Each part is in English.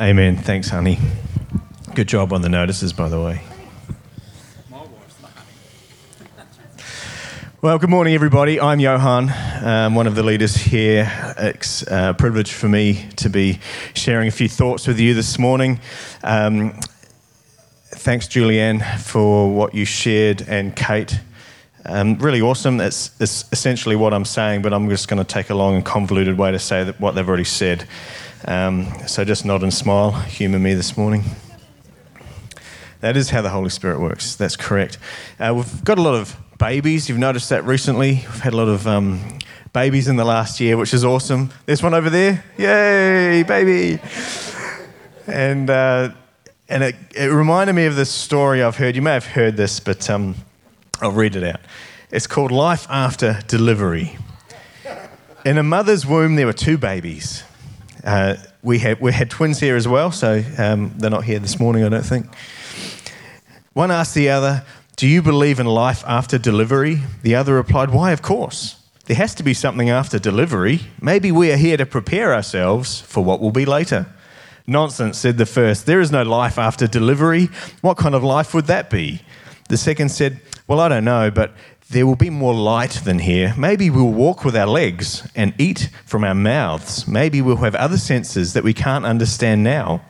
Amen. Thanks, honey. Good job on the notices, by the way. Well, good morning, everybody. I'm Johan, um, one of the leaders here. It's a uh, privilege for me to be sharing a few thoughts with you this morning. Um, thanks, Julianne, for what you shared, and Kate. Um, really awesome. It's, essentially what I'm saying, but I'm just going to take a long and convoluted way to say that what they've already said. Um, so just nod and smile, humour me this morning. That is how the Holy Spirit works. That's correct. Uh, we've got a lot of babies. You've noticed that recently. We've had a lot of um, babies in the last year, which is awesome. There's one over there. Yay, baby! And uh, and it, it, reminded me of this story I've heard. You may have heard this, but um, I'll read it out. It's called Life After Delivery. In a mother's womb, there were two babies. Uh, we, had, we had twins here as well, so um, they're not here this morning, I don't think. One asked the other, do you believe in life after delivery? The other replied, Why, of course. There has to be something after delivery. Maybe we are here to prepare ourselves for what will be later. Nonsense, said the first. There is no life after delivery. What kind of life would that be? The second said, Well, I don't know, but there will be more light than here. Maybe we'll walk with our legs and eat from our mouths. Maybe we'll have other senses that we can't understand now.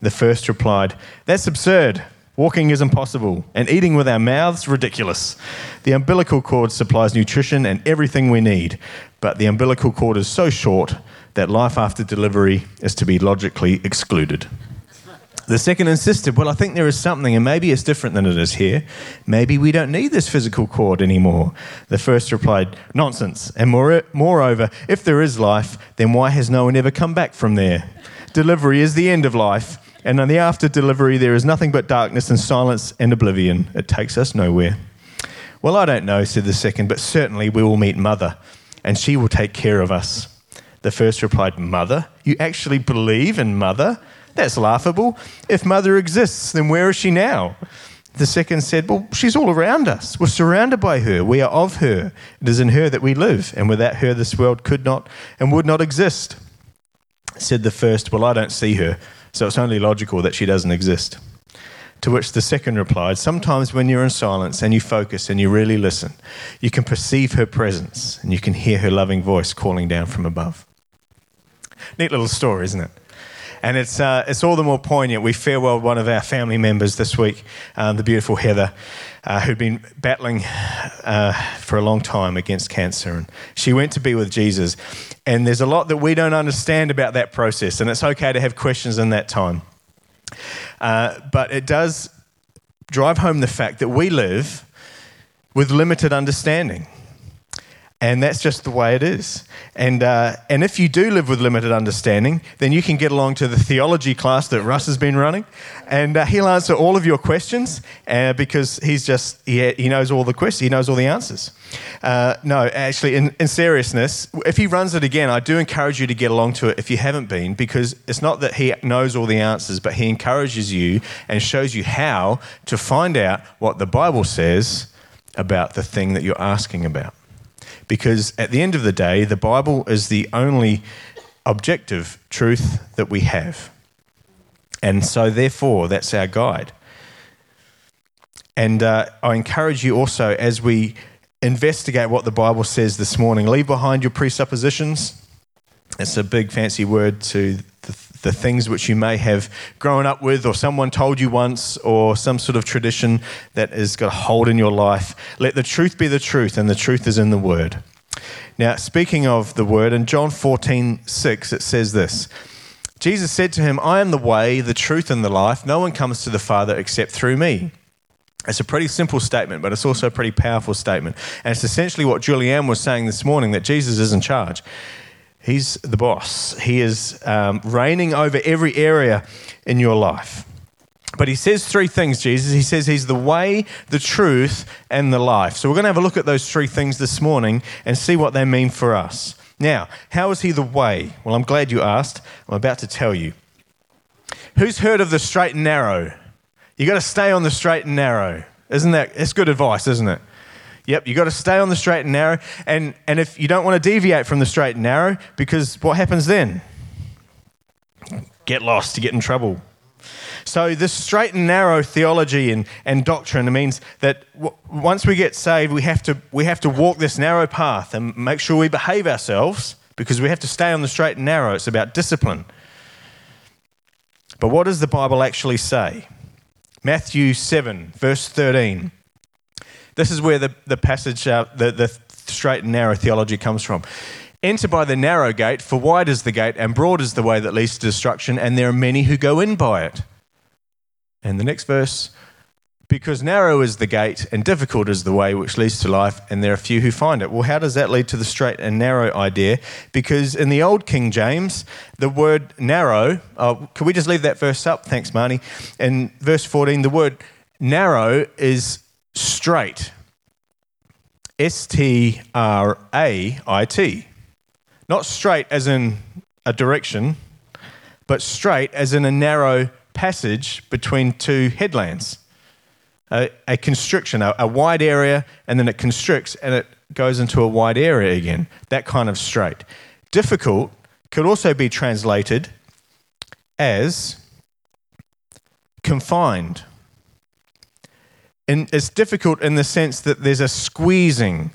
The first replied, That's absurd. Walking is impossible, and eating with our mouths, ridiculous. The umbilical cord supplies nutrition and everything we need, but the umbilical cord is so short that life after delivery is to be logically excluded. The second insisted, Well, I think there is something, and maybe it's different than it is here. Maybe we don't need this physical cord anymore. The first replied, Nonsense. And more, moreover, if there is life, then why has no one ever come back from there? Delivery is the end of life and on the after delivery, there is nothing but darkness and silence and oblivion. It takes us nowhere. Well, I don't know, said the second, but certainly we will meet Mother, and she will take care of us. The first replied, Mother? You actually believe in Mother? That's laughable. If Mother exists, then where is she now? The second said, Well, she's all around us. We're surrounded by her. We are of her. It is in her that we live, and without her, this world could not and would not exist. Said the first, Well, I don't see her so it's only logical that she doesn't exist. To which the second replied, Sometimes when you're in silence and you focus and you really listen, you can perceive her presence and you can hear her loving voice calling down from above. Neat little story, isn't it? And it's, uh, it's all the more poignant. We farewelled one of our family members this week, um, the beautiful Heather, uh, who'd been battling uh, for a long time against cancer. And she went to be with Jesus. And there's a lot that we don't understand about that process, and it's okay to have questions in that time. Uh, but it does drive home the fact that we live with limited understanding. And that's just the way it is. And, uh, and if you do live with limited understanding, then you can get along to the theology class that Russ has been running, and uh, he'll answer all of your questions uh, because he's just, he, he knows all the questions, he knows all the answers. Uh, no, actually, in, in seriousness, if he runs it again, I do encourage you to get along to it if you haven't been, because it's not that he knows all the answers, but he encourages you and shows you how to find out what the Bible says about the thing that you're asking about because at the end of the day, the Bible is the only objective truth that we have. And so, therefore, that's our guide. And uh, I encourage you also, as we investigate what the Bible says this morning, leave behind your presuppositions. It's a big fancy word to the, things which you may have grown up with, or someone told you once, or some sort of tradition that has got a hold in your life. Let the truth be the truth, and the truth is in the Word. Now, speaking of the Word, in John 14 6, it says this Jesus said to him, I am the way, the truth, and the life. No one comes to the Father except through me. It's a pretty simple statement, but it's also a pretty powerful statement. And it's essentially what Julianne was saying this morning that Jesus is in charge. He's the boss. He is um, reigning over every area in your life. But he says three things, Jesus. He says he's the way, the truth, and the life. So we're going to have a look at those three things this morning and see what they mean for us. Now, how is he the way? Well, I'm glad you asked. I'm about to tell you. Who's heard of the straight and narrow? You got to stay on the straight and narrow. Isn't that? It's good advice, isn't it? Yep, you've got to stay on the straight and narrow. And, and if you don't want to deviate from the straight and narrow, because what happens then? get lost, you get in trouble. So, this straight and narrow theology and, and doctrine means that w- once we get saved, we have, to, we have to walk this narrow path and make sure we behave ourselves because we have to stay on the straight and narrow. It's about discipline. But what does the Bible actually say? Matthew 7, verse 13. This is where the, the passage, uh, the, the straight and narrow theology comes from. Enter by the narrow gate, for wide is the gate, and broad is the way that leads to destruction, and there are many who go in by it. And the next verse, because narrow is the gate and difficult is the way which leads to life, and there are few who find it. Well, how does that lead to the straight and narrow idea? Because in the old King James, the word narrow, oh, can we just leave that verse up? Thanks, Marnie. In verse 14, the word narrow is straight. S T R A I T. Not straight as in a direction, but straight as in a narrow passage between two headlands. A, a constriction, a, a wide area, and then it constricts and it goes into a wide area again. That kind of straight. Difficult could also be translated as confined. It's difficult in the sense that there's a squeezing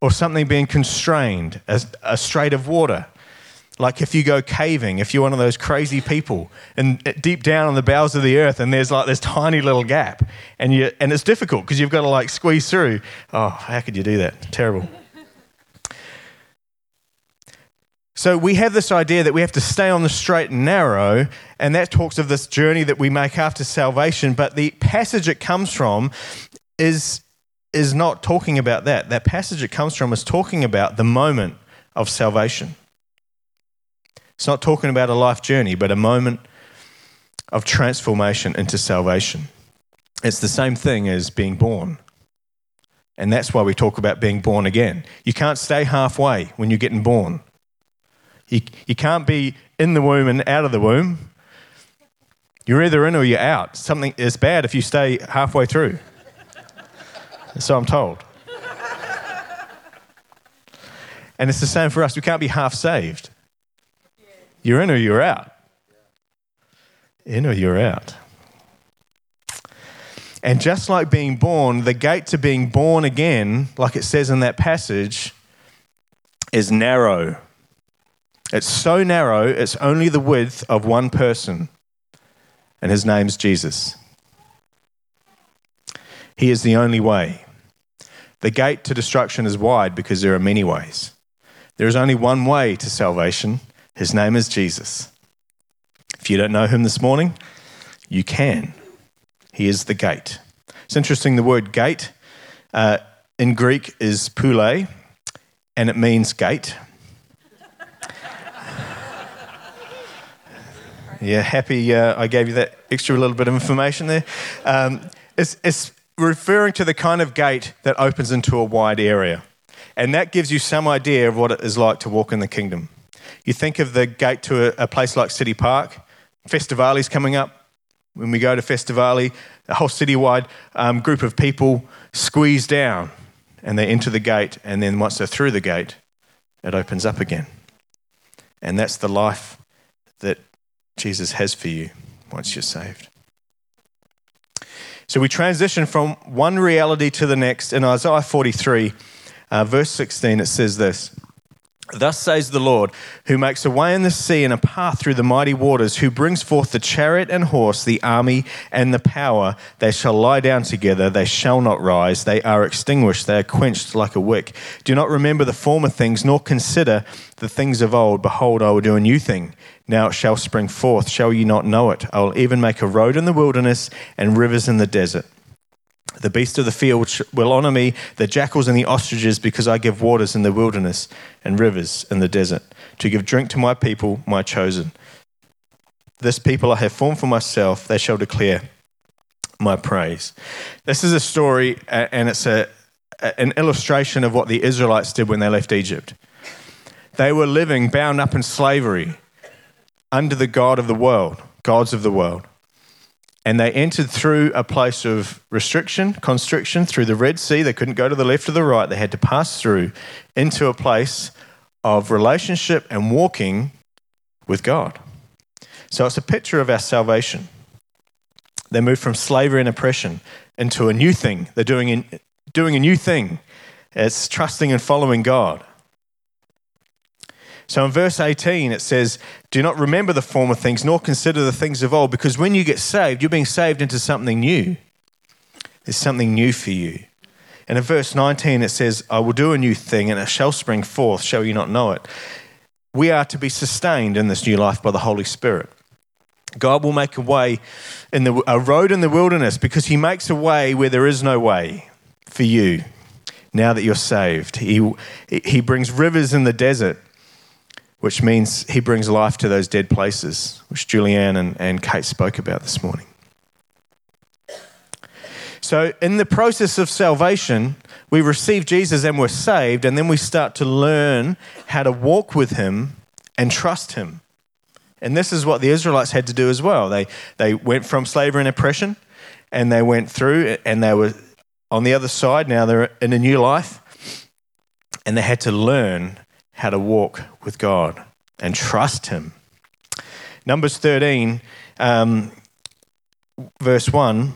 or something being constrained, a, a strait of water. Like if you go caving, if you're one of those crazy people, and deep down on the bowels of the earth, and there's like this tiny little gap, and you and it's difficult because you've got to like squeeze through. Oh, how could you do that? Terrible. So we have this idea that we have to stay on the straight and narrow, and that talks of this journey that we make after salvation. But the passage it comes from is is not talking about that. That passage it comes from is talking about the moment of salvation. It's not talking about a life journey, but a moment of transformation into salvation. It's the same thing as being born. And that's why we talk about being born again. You can't stay halfway when you're getting born. You, you can't be in the womb and out of the womb. You're either in or you're out. Something is bad if you stay halfway through. So I'm told. And it's the same for us. We can't be half saved. You're in or you're out. In or you're out. And just like being born, the gate to being born again, like it says in that passage, is narrow. It's so narrow, it's only the width of one person, and his name's Jesus. He is the only way. The gate to destruction is wide because there are many ways. There is only one way to salvation. His name is Jesus. If you don't know him this morning, you can. He is the gate. It's interesting, the word gate uh, in Greek is pule, and it means gate. Yeah, happy uh, I gave you that extra little bit of information there. Um, it's, it's referring to the kind of gate that opens into a wide area. And that gives you some idea of what it is like to walk in the kingdom. You think of the gate to a, a place like City Park, Festivale's coming up. When we go to Festivale, a whole citywide um, group of people squeeze down and they enter the gate, and then once they're through the gate, it opens up again. And that's the life that Jesus has for you once you're saved. So we transition from one reality to the next. In Isaiah 43, uh, verse 16, it says this Thus says the Lord, who makes a way in the sea and a path through the mighty waters, who brings forth the chariot and horse, the army and the power. They shall lie down together, they shall not rise. They are extinguished, they are quenched like a wick. Do not remember the former things, nor consider the things of old. Behold, I will do a new thing. Now it shall spring forth. Shall ye not know it? I will even make a road in the wilderness and rivers in the desert. The beasts of the field will honor me, the jackals and the ostriches, because I give waters in the wilderness and rivers in the desert, to give drink to my people, my chosen. This people I have formed for myself, they shall declare my praise. This is a story, and it's a, an illustration of what the Israelites did when they left Egypt. They were living bound up in slavery under the God of the world, gods of the world. And they entered through a place of restriction, constriction, through the Red Sea. They couldn't go to the left or the right. They had to pass through into a place of relationship and walking with God. So it's a picture of our salvation. They move from slavery and oppression into a new thing. They're doing, in, doing a new thing. It's trusting and following God. So in verse 18, it says, Do not remember the former things, nor consider the things of old, because when you get saved, you're being saved into something new. There's something new for you. And in verse 19, it says, I will do a new thing, and it shall spring forth. Shall you not know it? We are to be sustained in this new life by the Holy Spirit. God will make a way in the, a road in the wilderness because He makes a way where there is no way for you now that you're saved. He, he brings rivers in the desert which means he brings life to those dead places, which Julianne and, and Kate spoke about this morning. So, in the process of salvation, we receive Jesus and we're saved, and then we start to learn how to walk with him and trust him. And this is what the Israelites had to do as well. They, they went from slavery and oppression, and they went through, and they were on the other side. Now they're in a new life, and they had to learn how to walk with God and trust Him. Numbers 13, um, verse 1,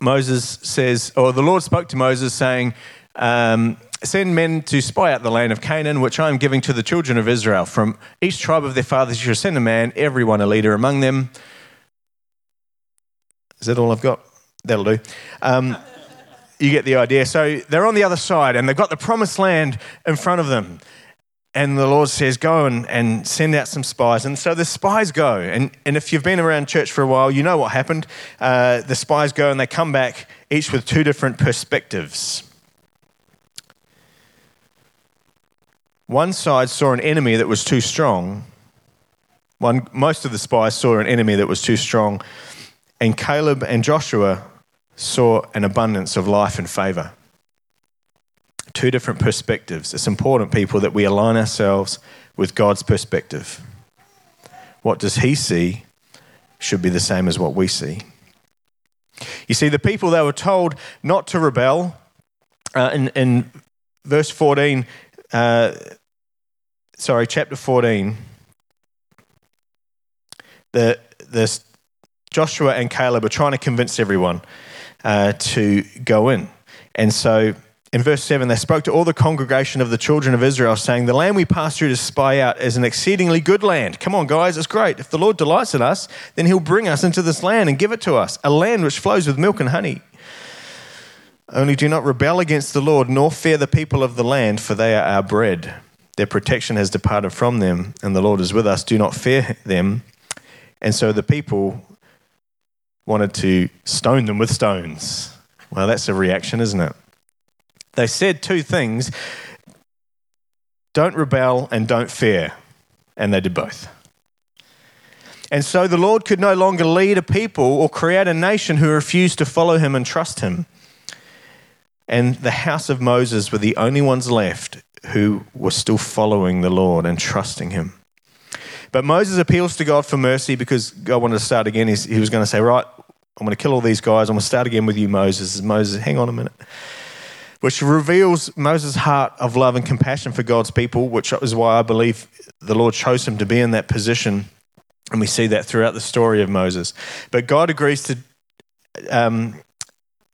Moses says, or the Lord spoke to Moses, saying, um, Send men to spy out the land of Canaan, which I am giving to the children of Israel. From each tribe of their fathers you shall send a man, everyone a leader among them. Is that all I've got? That'll do. Um, you get the idea. So they're on the other side and they've got the promised land in front of them and the Lord says, Go and, and send out some spies. And so the spies go. And, and if you've been around church for a while, you know what happened. Uh, the spies go and they come back, each with two different perspectives. One side saw an enemy that was too strong. One, most of the spies saw an enemy that was too strong. And Caleb and Joshua saw an abundance of life and favor two different perspectives. It's important, people, that we align ourselves with God's perspective. What does He see should be the same as what we see. You see, the people, they were told not to rebel. Uh, in, in verse 14, uh, sorry, chapter 14, the, the Joshua and Caleb are trying to convince everyone uh, to go in. And so in verse 7, they spoke to all the congregation of the children of Israel, saying, The land we passed through to spy out is an exceedingly good land. Come on, guys, it's great. If the Lord delights in us, then he'll bring us into this land and give it to us, a land which flows with milk and honey. Only do not rebel against the Lord, nor fear the people of the land, for they are our bread. Their protection has departed from them, and the Lord is with us. Do not fear them. And so the people wanted to stone them with stones. Well, that's a reaction, isn't it? They said two things don't rebel and don't fear. And they did both. And so the Lord could no longer lead a people or create a nation who refused to follow him and trust him. And the house of Moses were the only ones left who were still following the Lord and trusting him. But Moses appeals to God for mercy because God wanted to start again. he was going to say, Right, I'm going to kill all these guys. I'm going to start again with you, Moses. Moses, hang on a minute which reveals Moses' heart of love and compassion for God's people, which is why I believe the Lord chose him to be in that position. And we see that throughout the story of Moses. But God agrees to um,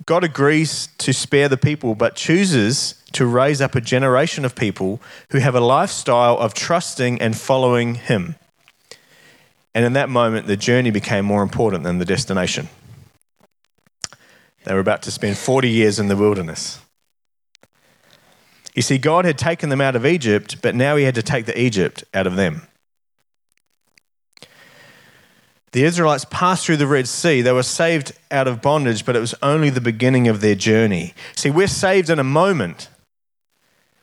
God agrees to spare the people, but chooses to raise up a generation of people who have a lifestyle of trusting and following Him. And in that moment, the journey became more important than the destination. They were about to spend 40 years in the wilderness. You see, God had taken them out of Egypt, but now He had to take the Egypt out of them. The Israelites passed through the Red Sea. They were saved out of bondage, but it was only the beginning of their journey. See, we're saved in a moment.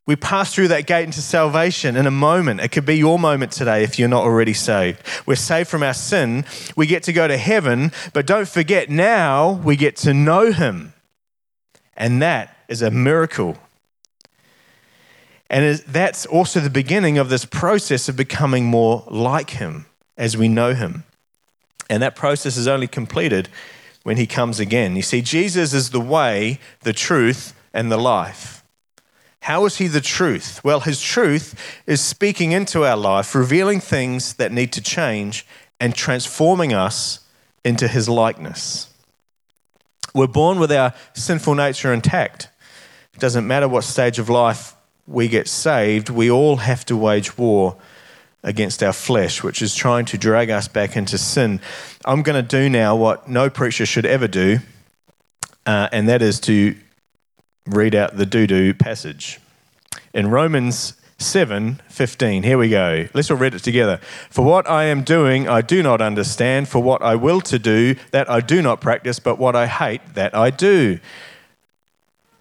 We pass through that gate into salvation in a moment. It could be your moment today if you're not already saved. We're saved from our sin. We get to go to heaven, but don't forget now we get to know Him. And that is a miracle and that's also the beginning of this process of becoming more like Him as we know Him. And that process is only completed when He comes again. You see, Jesus is the way, the truth, and the life. How is He the truth? Well, His truth is speaking into our life, revealing things that need to change, and transforming us into his likeness. We're born with our sinful nature intact. It doesn't matter what stage of life we get saved, we all have to wage war against our flesh, which is trying to drag us back into sin. I'm going to do now what no preacher should ever do, uh, and that is to read out the doo doo passage. In Romans 7 15, here we go. Let's all read it together. For what I am doing, I do not understand. For what I will to do, that I do not practice, but what I hate, that I do.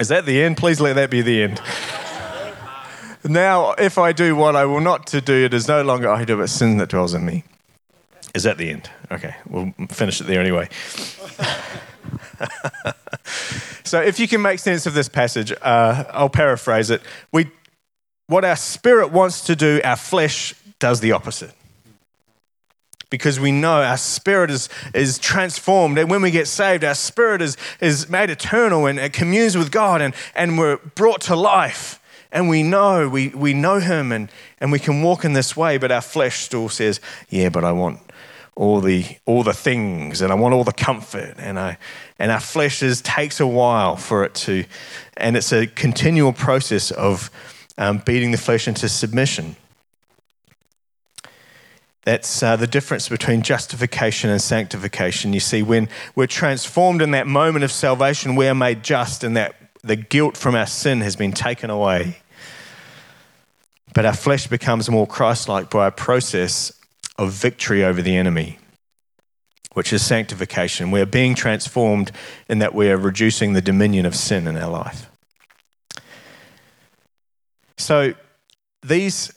Is that the end? Please let that be the end. Now, if I do what I will not to do, it is no longer I do, but sin that dwells in me. Is that the end? Okay, we'll finish it there anyway. so, if you can make sense of this passage, uh, I'll paraphrase it. We, what our spirit wants to do, our flesh does the opposite. Because we know our spirit is, is transformed. And when we get saved, our spirit is, is made eternal and it communes with God and, and we're brought to life. And we know we, we know him and, and we can walk in this way but our flesh still says yeah but i want all the all the things and i want all the comfort. And i and our flesh is takes a while for it to and it's a continual process of um, beating the flesh into submission that's uh, the difference between justification and sanctification. You see, when we're transformed in that moment of salvation, we're made just, and that the guilt from our sin has been taken away. But our flesh becomes more Christ like by a process of victory over the enemy, which is sanctification. We are being transformed in that we are reducing the dominion of sin in our life. So these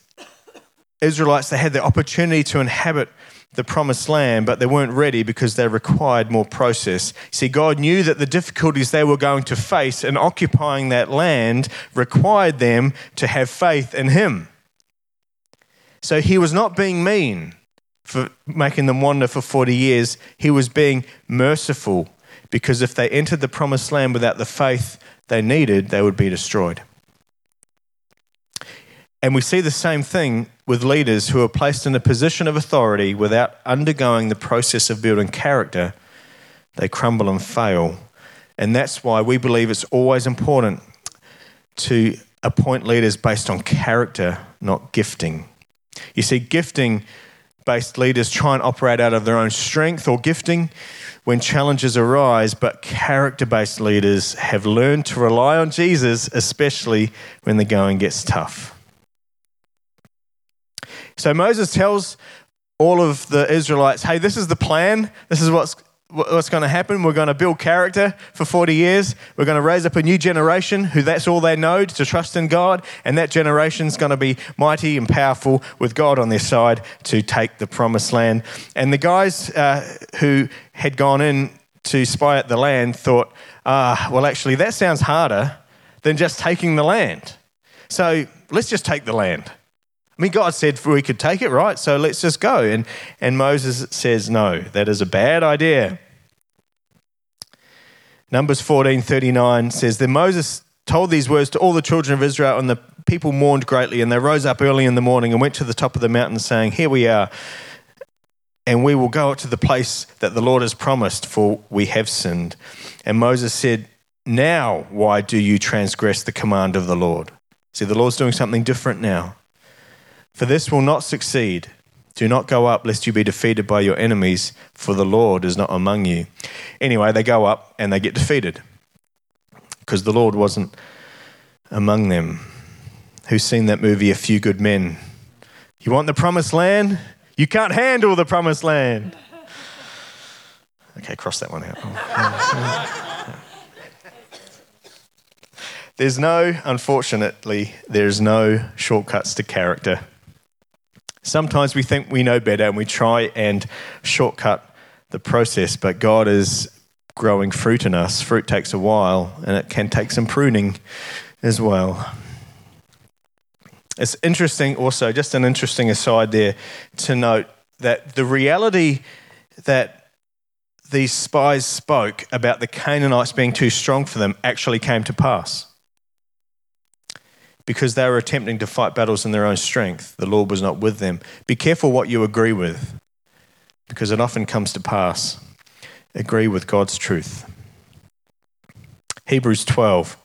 Israelites, they had the opportunity to inhabit the promised land, but they weren't ready because they required more process. See, God knew that the difficulties they were going to face in occupying that land required them to have faith in Him. So He was not being mean for making them wander for 40 years, He was being merciful because if they entered the promised land without the faith they needed, they would be destroyed. And we see the same thing with leaders who are placed in a position of authority without undergoing the process of building character, they crumble and fail. And that's why we believe it's always important to appoint leaders based on character, not gifting. You see, gifting based leaders try and operate out of their own strength or gifting when challenges arise, but character based leaders have learned to rely on Jesus, especially when the going gets tough. So Moses tells all of the Israelites, hey, this is the plan. This is what's, what's going to happen. We're going to build character for 40 years. We're going to raise up a new generation who that's all they know to trust in God. And that generation's going to be mighty and powerful with God on their side to take the promised land. And the guys uh, who had gone in to spy out the land thought, ah, well, actually, that sounds harder than just taking the land. So let's just take the land. I mean, God said we could take it, right? So let's just go. And, and Moses says, no, that is a bad idea. Numbers 14 39 says, Then Moses told these words to all the children of Israel, and the people mourned greatly. And they rose up early in the morning and went to the top of the mountain, saying, Here we are, and we will go up to the place that the Lord has promised, for we have sinned. And Moses said, Now why do you transgress the command of the Lord? See, the Lord's doing something different now. For this will not succeed. Do not go up, lest you be defeated by your enemies, for the Lord is not among you. Anyway, they go up and they get defeated because the Lord wasn't among them. Who's seen that movie, A Few Good Men? You want the promised land? You can't handle the promised land. Okay, cross that one out. There's no, unfortunately, there's no shortcuts to character. Sometimes we think we know better and we try and shortcut the process, but God is growing fruit in us. Fruit takes a while and it can take some pruning as well. It's interesting, also, just an interesting aside there to note that the reality that these spies spoke about the Canaanites being too strong for them actually came to pass. Because they were attempting to fight battles in their own strength, the Lord was not with them. Be careful what you agree with, because it often comes to pass. Agree with God's truth. Hebrews 12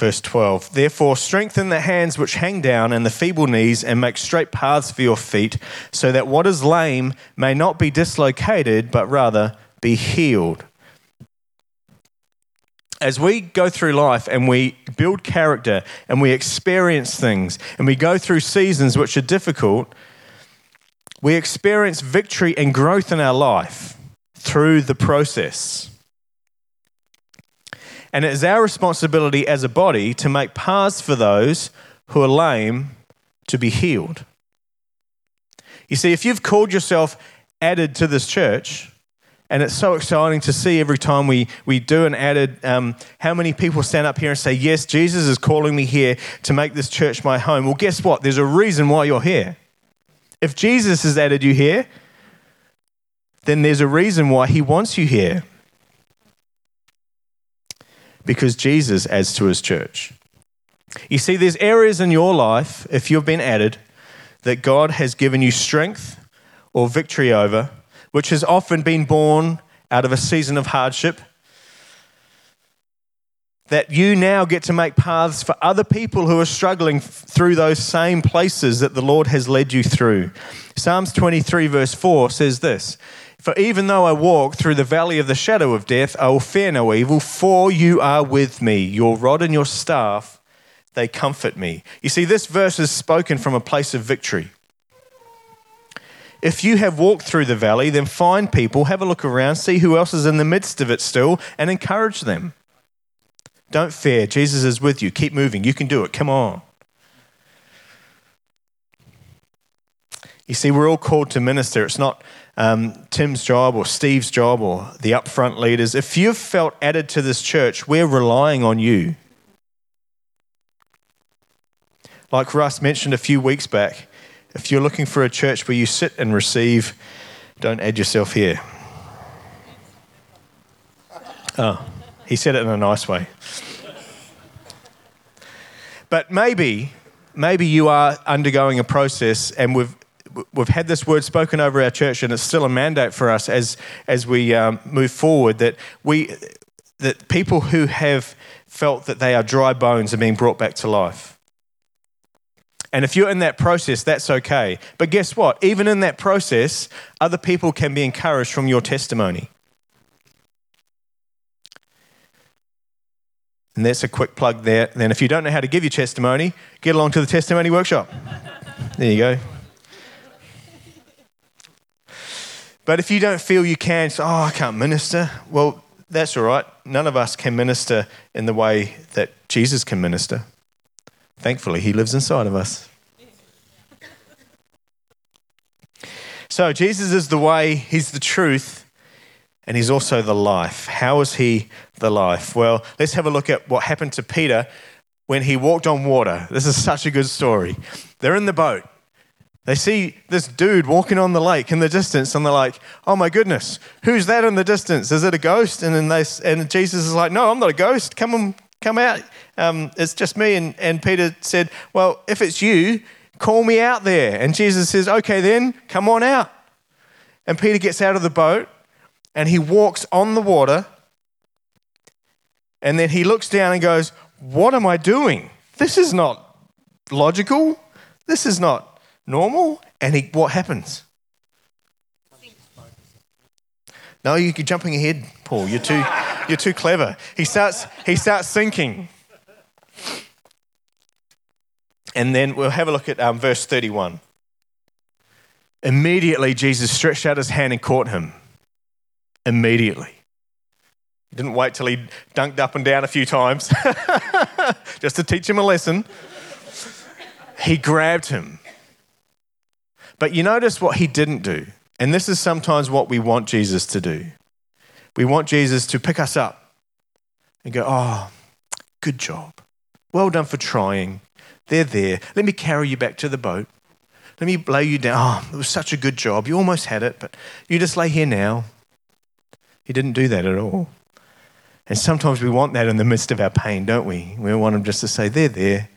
Verse 12 Therefore, strengthen the hands which hang down and the feeble knees, and make straight paths for your feet, so that what is lame may not be dislocated, but rather be healed. As we go through life and we build character and we experience things and we go through seasons which are difficult, we experience victory and growth in our life through the process. And it is our responsibility as a body to make paths for those who are lame to be healed. You see, if you've called yourself added to this church, and it's so exciting to see every time we, we do an added, um, how many people stand up here and say, Yes, Jesus is calling me here to make this church my home. Well, guess what? There's a reason why you're here. If Jesus has added you here, then there's a reason why he wants you here because Jesus adds to his church. You see, there's areas in your life, if you've been added, that God has given you strength or victory over, which has often been born out of a season of hardship. That you now get to make paths for other people who are struggling through those same places that the Lord has led you through. Psalms 23, verse 4 says this for even though I walk through the valley of the shadow of death, I will fear no evil, for you are with me. Your rod and your staff, they comfort me. You see, this verse is spoken from a place of victory. If you have walked through the valley, then find people, have a look around, see who else is in the midst of it still, and encourage them. Don't fear. Jesus is with you. Keep moving. You can do it. Come on. You see, we're all called to minister. It's not um, Tim's job or Steve's job or the upfront leaders, if you've felt added to this church, we're relying on you. Like Russ mentioned a few weeks back, if you're looking for a church where you sit and receive, don't add yourself here. Oh, he said it in a nice way. But maybe, maybe you are undergoing a process and we've we've had this word spoken over our church, and it's still a mandate for us as as we um, move forward that we that people who have felt that they are dry bones are being brought back to life. And if you're in that process, that's okay. But guess what? Even in that process, other people can be encouraged from your testimony. And that's a quick plug there. Then, if you don't know how to give your testimony, get along to the testimony workshop. There you go. But if you don't feel you can, oh, I can't minister, well, that's all right. None of us can minister in the way that Jesus can minister. Thankfully, he lives inside of us. So, Jesus is the way, he's the truth, and he's also the life. How is he the life? Well, let's have a look at what happened to Peter when he walked on water. This is such a good story. They're in the boat. They see this dude walking on the lake in the distance, and they're like, "Oh my goodness, who's that in the distance? Is it a ghost?" And then they, and Jesus is like, "No, I'm not a ghost. Come on, come out. Um, it's just me." And, and Peter said, "Well, if it's you, call me out there." And Jesus says, "Okay, then, come on out." And Peter gets out of the boat, and he walks on the water, and then he looks down and goes, "What am I doing? This is not logical. This is not." normal, and he, what happens? No, you're jumping ahead, Paul. You're too, you're too clever. He starts, he starts sinking. And then we'll have a look at um, verse 31. Immediately, Jesus stretched out his hand and caught him. Immediately. He didn't wait till he dunked up and down a few times just to teach him a lesson. He grabbed him But you notice what he didn't do. And this is sometimes what we want Jesus to do. We want Jesus to pick us up and go, Oh, good job. Well done for trying. They're there. Let me carry you back to the boat. Let me lay you down. Oh, it was such a good job. You almost had it, but you just lay here now. He didn't do that at all. And sometimes we want that in the midst of our pain, don't we? We want him just to say, They're there.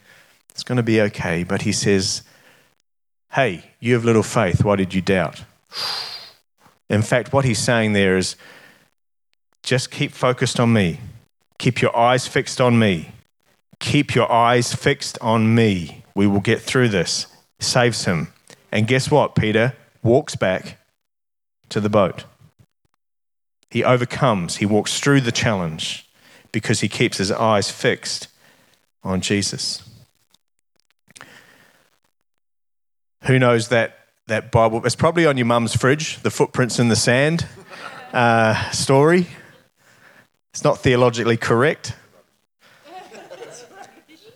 It's going to be okay. But he says, Hey, you have little faith. Why did you doubt? In fact, what he's saying there is just keep focused on me. Keep your eyes fixed on me. Keep your eyes fixed on me. We will get through this. Saves him. And guess what? Peter walks back to the boat. He overcomes, he walks through the challenge because he keeps his eyes fixed on Jesus. Who knows that, that Bible? It's probably on your mum's fridge, the footprints in the sand uh, story. It's not theologically correct.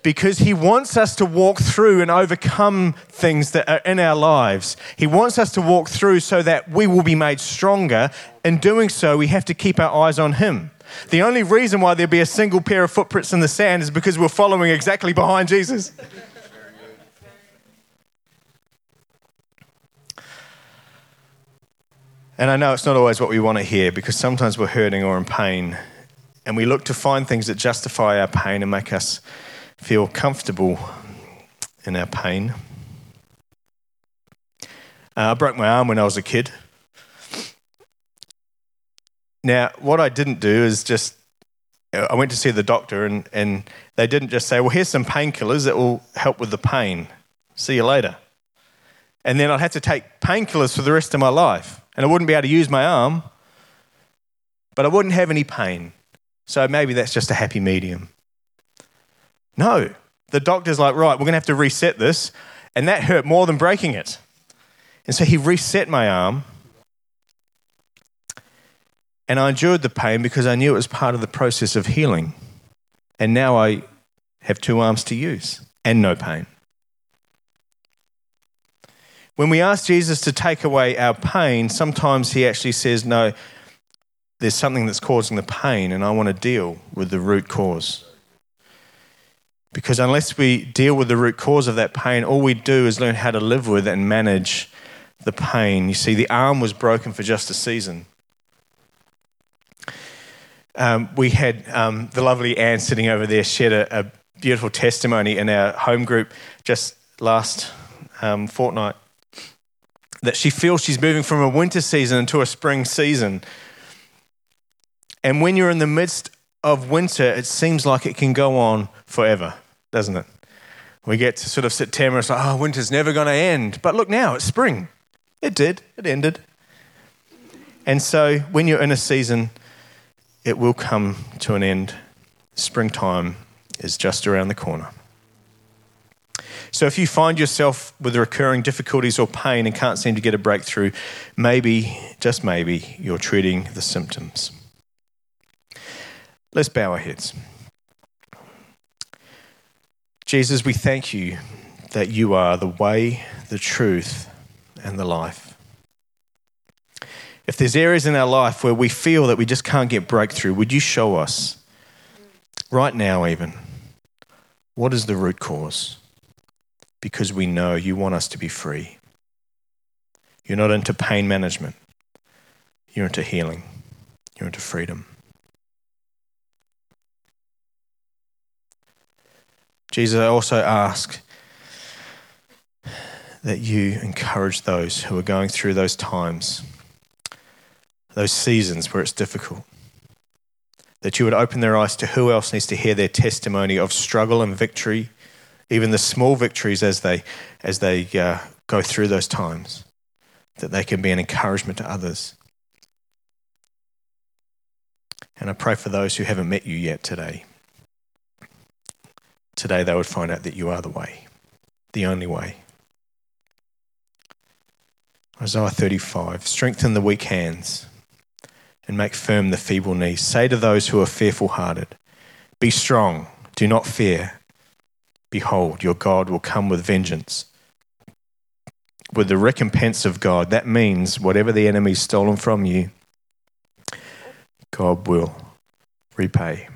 Because he wants us to walk through and overcome things that are in our lives. He wants us to walk through so that we will be made stronger. In doing so, we have to keep our eyes on him. The only reason why there'd be a single pair of footprints in the sand is because we're following exactly behind Jesus. And I know it's not always what we want to hear because sometimes we're hurting or in pain and we look to find things that justify our pain and make us feel comfortable in our pain. Uh, I broke my arm when I was a kid. Now, what I didn't do is just, I went to see the doctor and, and they didn't just say, well, here's some painkillers that will help with the pain. See you later. And then I'd have to take painkillers for the rest of my life and I wouldn't be able to use my arm, but I wouldn't have any pain. So maybe that's just a happy medium. No, the doctor's like, right, we're going to have to reset this. And that hurt more than breaking it. And so he reset my arm. And I endured the pain because I knew it was part of the process of healing. And now I have two arms to use and no pain. When we ask Jesus to take away our pain, sometimes he actually says, No, there's something that's causing the pain, and I want to deal with the root cause. Because unless we deal with the root cause of that pain, all we do is learn how to live with and manage the pain. You see, the arm was broken for just a season. Um, we had um, the lovely Anne sitting over there shared a, a, beautiful testimony in our home group just last um, fortnight that she feels she's moving from a winter season into a spring season. And when you're in the midst of winter, it seems like it can go on forever, doesn't it? We get to sort of September, it's like, oh, winter's never going to end. But look now, it's spring. It did, it ended. And so when you're in a season, it will come to an end. Springtime is just around the corner. So if you find yourself with recurring difficulties or pain and can't seem to get a breakthrough, maybe, just maybe, you're treating the symptoms. Let's bow our heads. Jesus, we thank you that you are the way, the truth, and the life. If there's areas in our life where we feel that we just can't get breakthrough, would you show us right now, even, what is the root cause? because we know you want us to be free. You're not into pain management, you're into healing, you're into freedom. Jesus, I also ask that you encourage those who are going through those times, those seasons where it's difficult. That you would open their eyes to who else needs to hear their testimony of struggle and victory even the small victories as they, as they uh, go through those times, that they can be an encouragement to others. And I pray for those who haven't met you yet today. Today they would find out that you are the way, the only way. Isaiah 35 Strengthen the weak hands and make firm the feeble knees. Say to those who are fearful hearted, Be strong, do not fear. Behold, your God will come with vengeance. with the recompense of God. That means whatever the enemy's stolen from you, God will repay.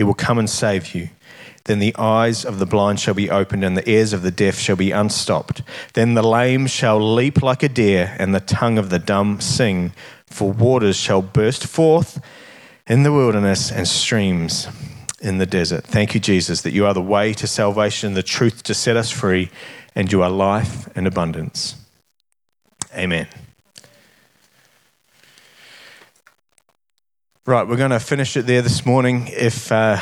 He will come and save you. Then the eyes of the blind shall be opened, and the ears of the deaf shall be unstopped. Then the lame shall leap like a deer, and the tongue of the dumb sing. For waters shall burst forth in the wilderness and streams in the desert. Thank you, Jesus, that you are the way to salvation, the truth to set us free, and you are life and abundance. Amen. Right, we're going to finish it there this morning. If uh,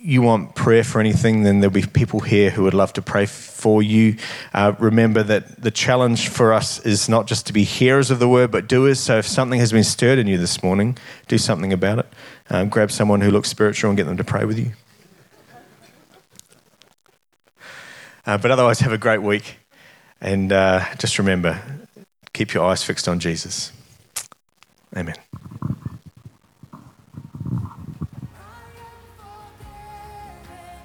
you want prayer for anything, then there'll be people here who would love to pray for you. Uh, remember that the challenge for us is not just to be hearers of the word, but doers. So if something has been stirred in you this morning, do something about it. Um, grab someone who looks spiritual and get them to pray with you. Uh, but otherwise, have a great week. And uh, just remember keep your eyes fixed on Jesus. Amen.